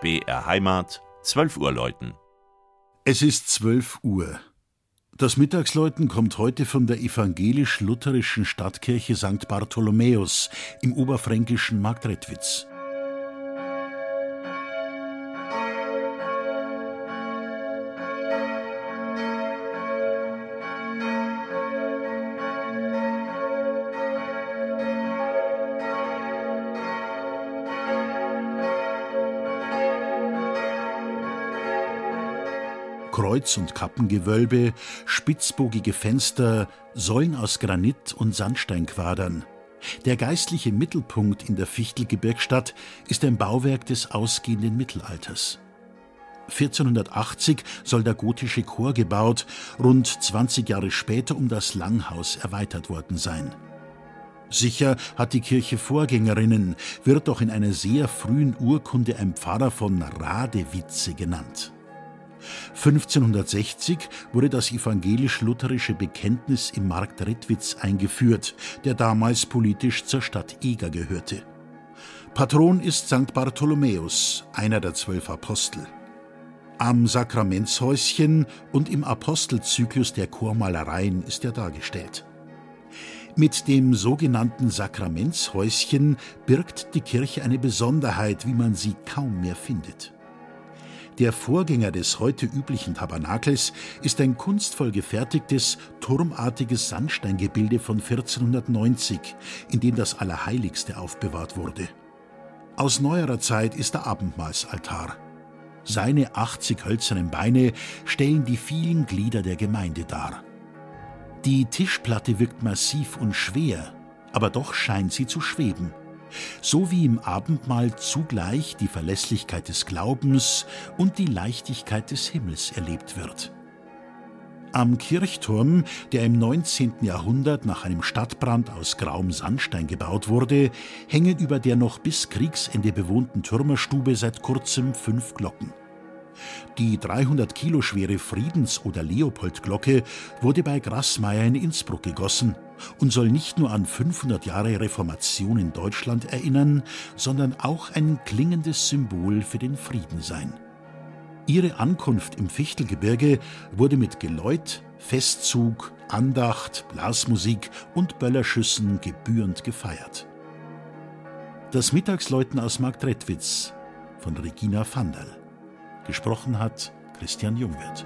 BR Heimat, 12 Uhr läuten. Es ist 12 Uhr. Das Mittagsläuten kommt heute von der evangelisch-lutherischen Stadtkirche St. Bartholomäus im oberfränkischen Marktredwitz. Kreuz- und Kappengewölbe, spitzbogige Fenster, Säulen aus Granit und Sandsteinquadern. Der geistliche Mittelpunkt in der Fichtelgebirgsstadt ist ein Bauwerk des ausgehenden Mittelalters. 1480 soll der gotische Chor gebaut, rund 20 Jahre später um das Langhaus erweitert worden sein. Sicher hat die Kirche Vorgängerinnen, wird doch in einer sehr frühen Urkunde ein Pfarrer von Radewitze genannt. 1560 wurde das evangelisch-lutherische Bekenntnis im Markt Redwitz eingeführt, der damals politisch zur Stadt Eger gehörte. Patron ist St. Bartholomäus, einer der zwölf Apostel. Am Sakramentshäuschen und im Apostelzyklus der Chormalereien ist er dargestellt. Mit dem sogenannten Sakramentshäuschen birgt die Kirche eine Besonderheit, wie man sie kaum mehr findet. Der Vorgänger des heute üblichen Tabernakels ist ein kunstvoll gefertigtes, turmartiges Sandsteingebilde von 1490, in dem das Allerheiligste aufbewahrt wurde. Aus neuerer Zeit ist der Abendmahlsaltar. Seine 80 hölzernen Beine stellen die vielen Glieder der Gemeinde dar. Die Tischplatte wirkt massiv und schwer, aber doch scheint sie zu schweben so wie im Abendmahl zugleich die Verlässlichkeit des Glaubens und die Leichtigkeit des Himmels erlebt wird. Am Kirchturm, der im 19. Jahrhundert nach einem Stadtbrand aus grauem Sandstein gebaut wurde, hängen über der noch bis Kriegsende bewohnten Türmerstube seit kurzem fünf Glocken. Die 300 Kilo schwere Friedens- oder Leopoldglocke wurde bei Grassmeier in Innsbruck gegossen und soll nicht nur an 500 Jahre Reformation in Deutschland erinnern, sondern auch ein klingendes Symbol für den Frieden sein. Ihre Ankunft im Fichtelgebirge wurde mit Geläut, Festzug, Andacht, Blasmusik und Böllerschüssen gebührend gefeiert. Das Mittagsläuten aus Marktredwitz von Regina Vandal. Gesprochen hat Christian Jungwirth.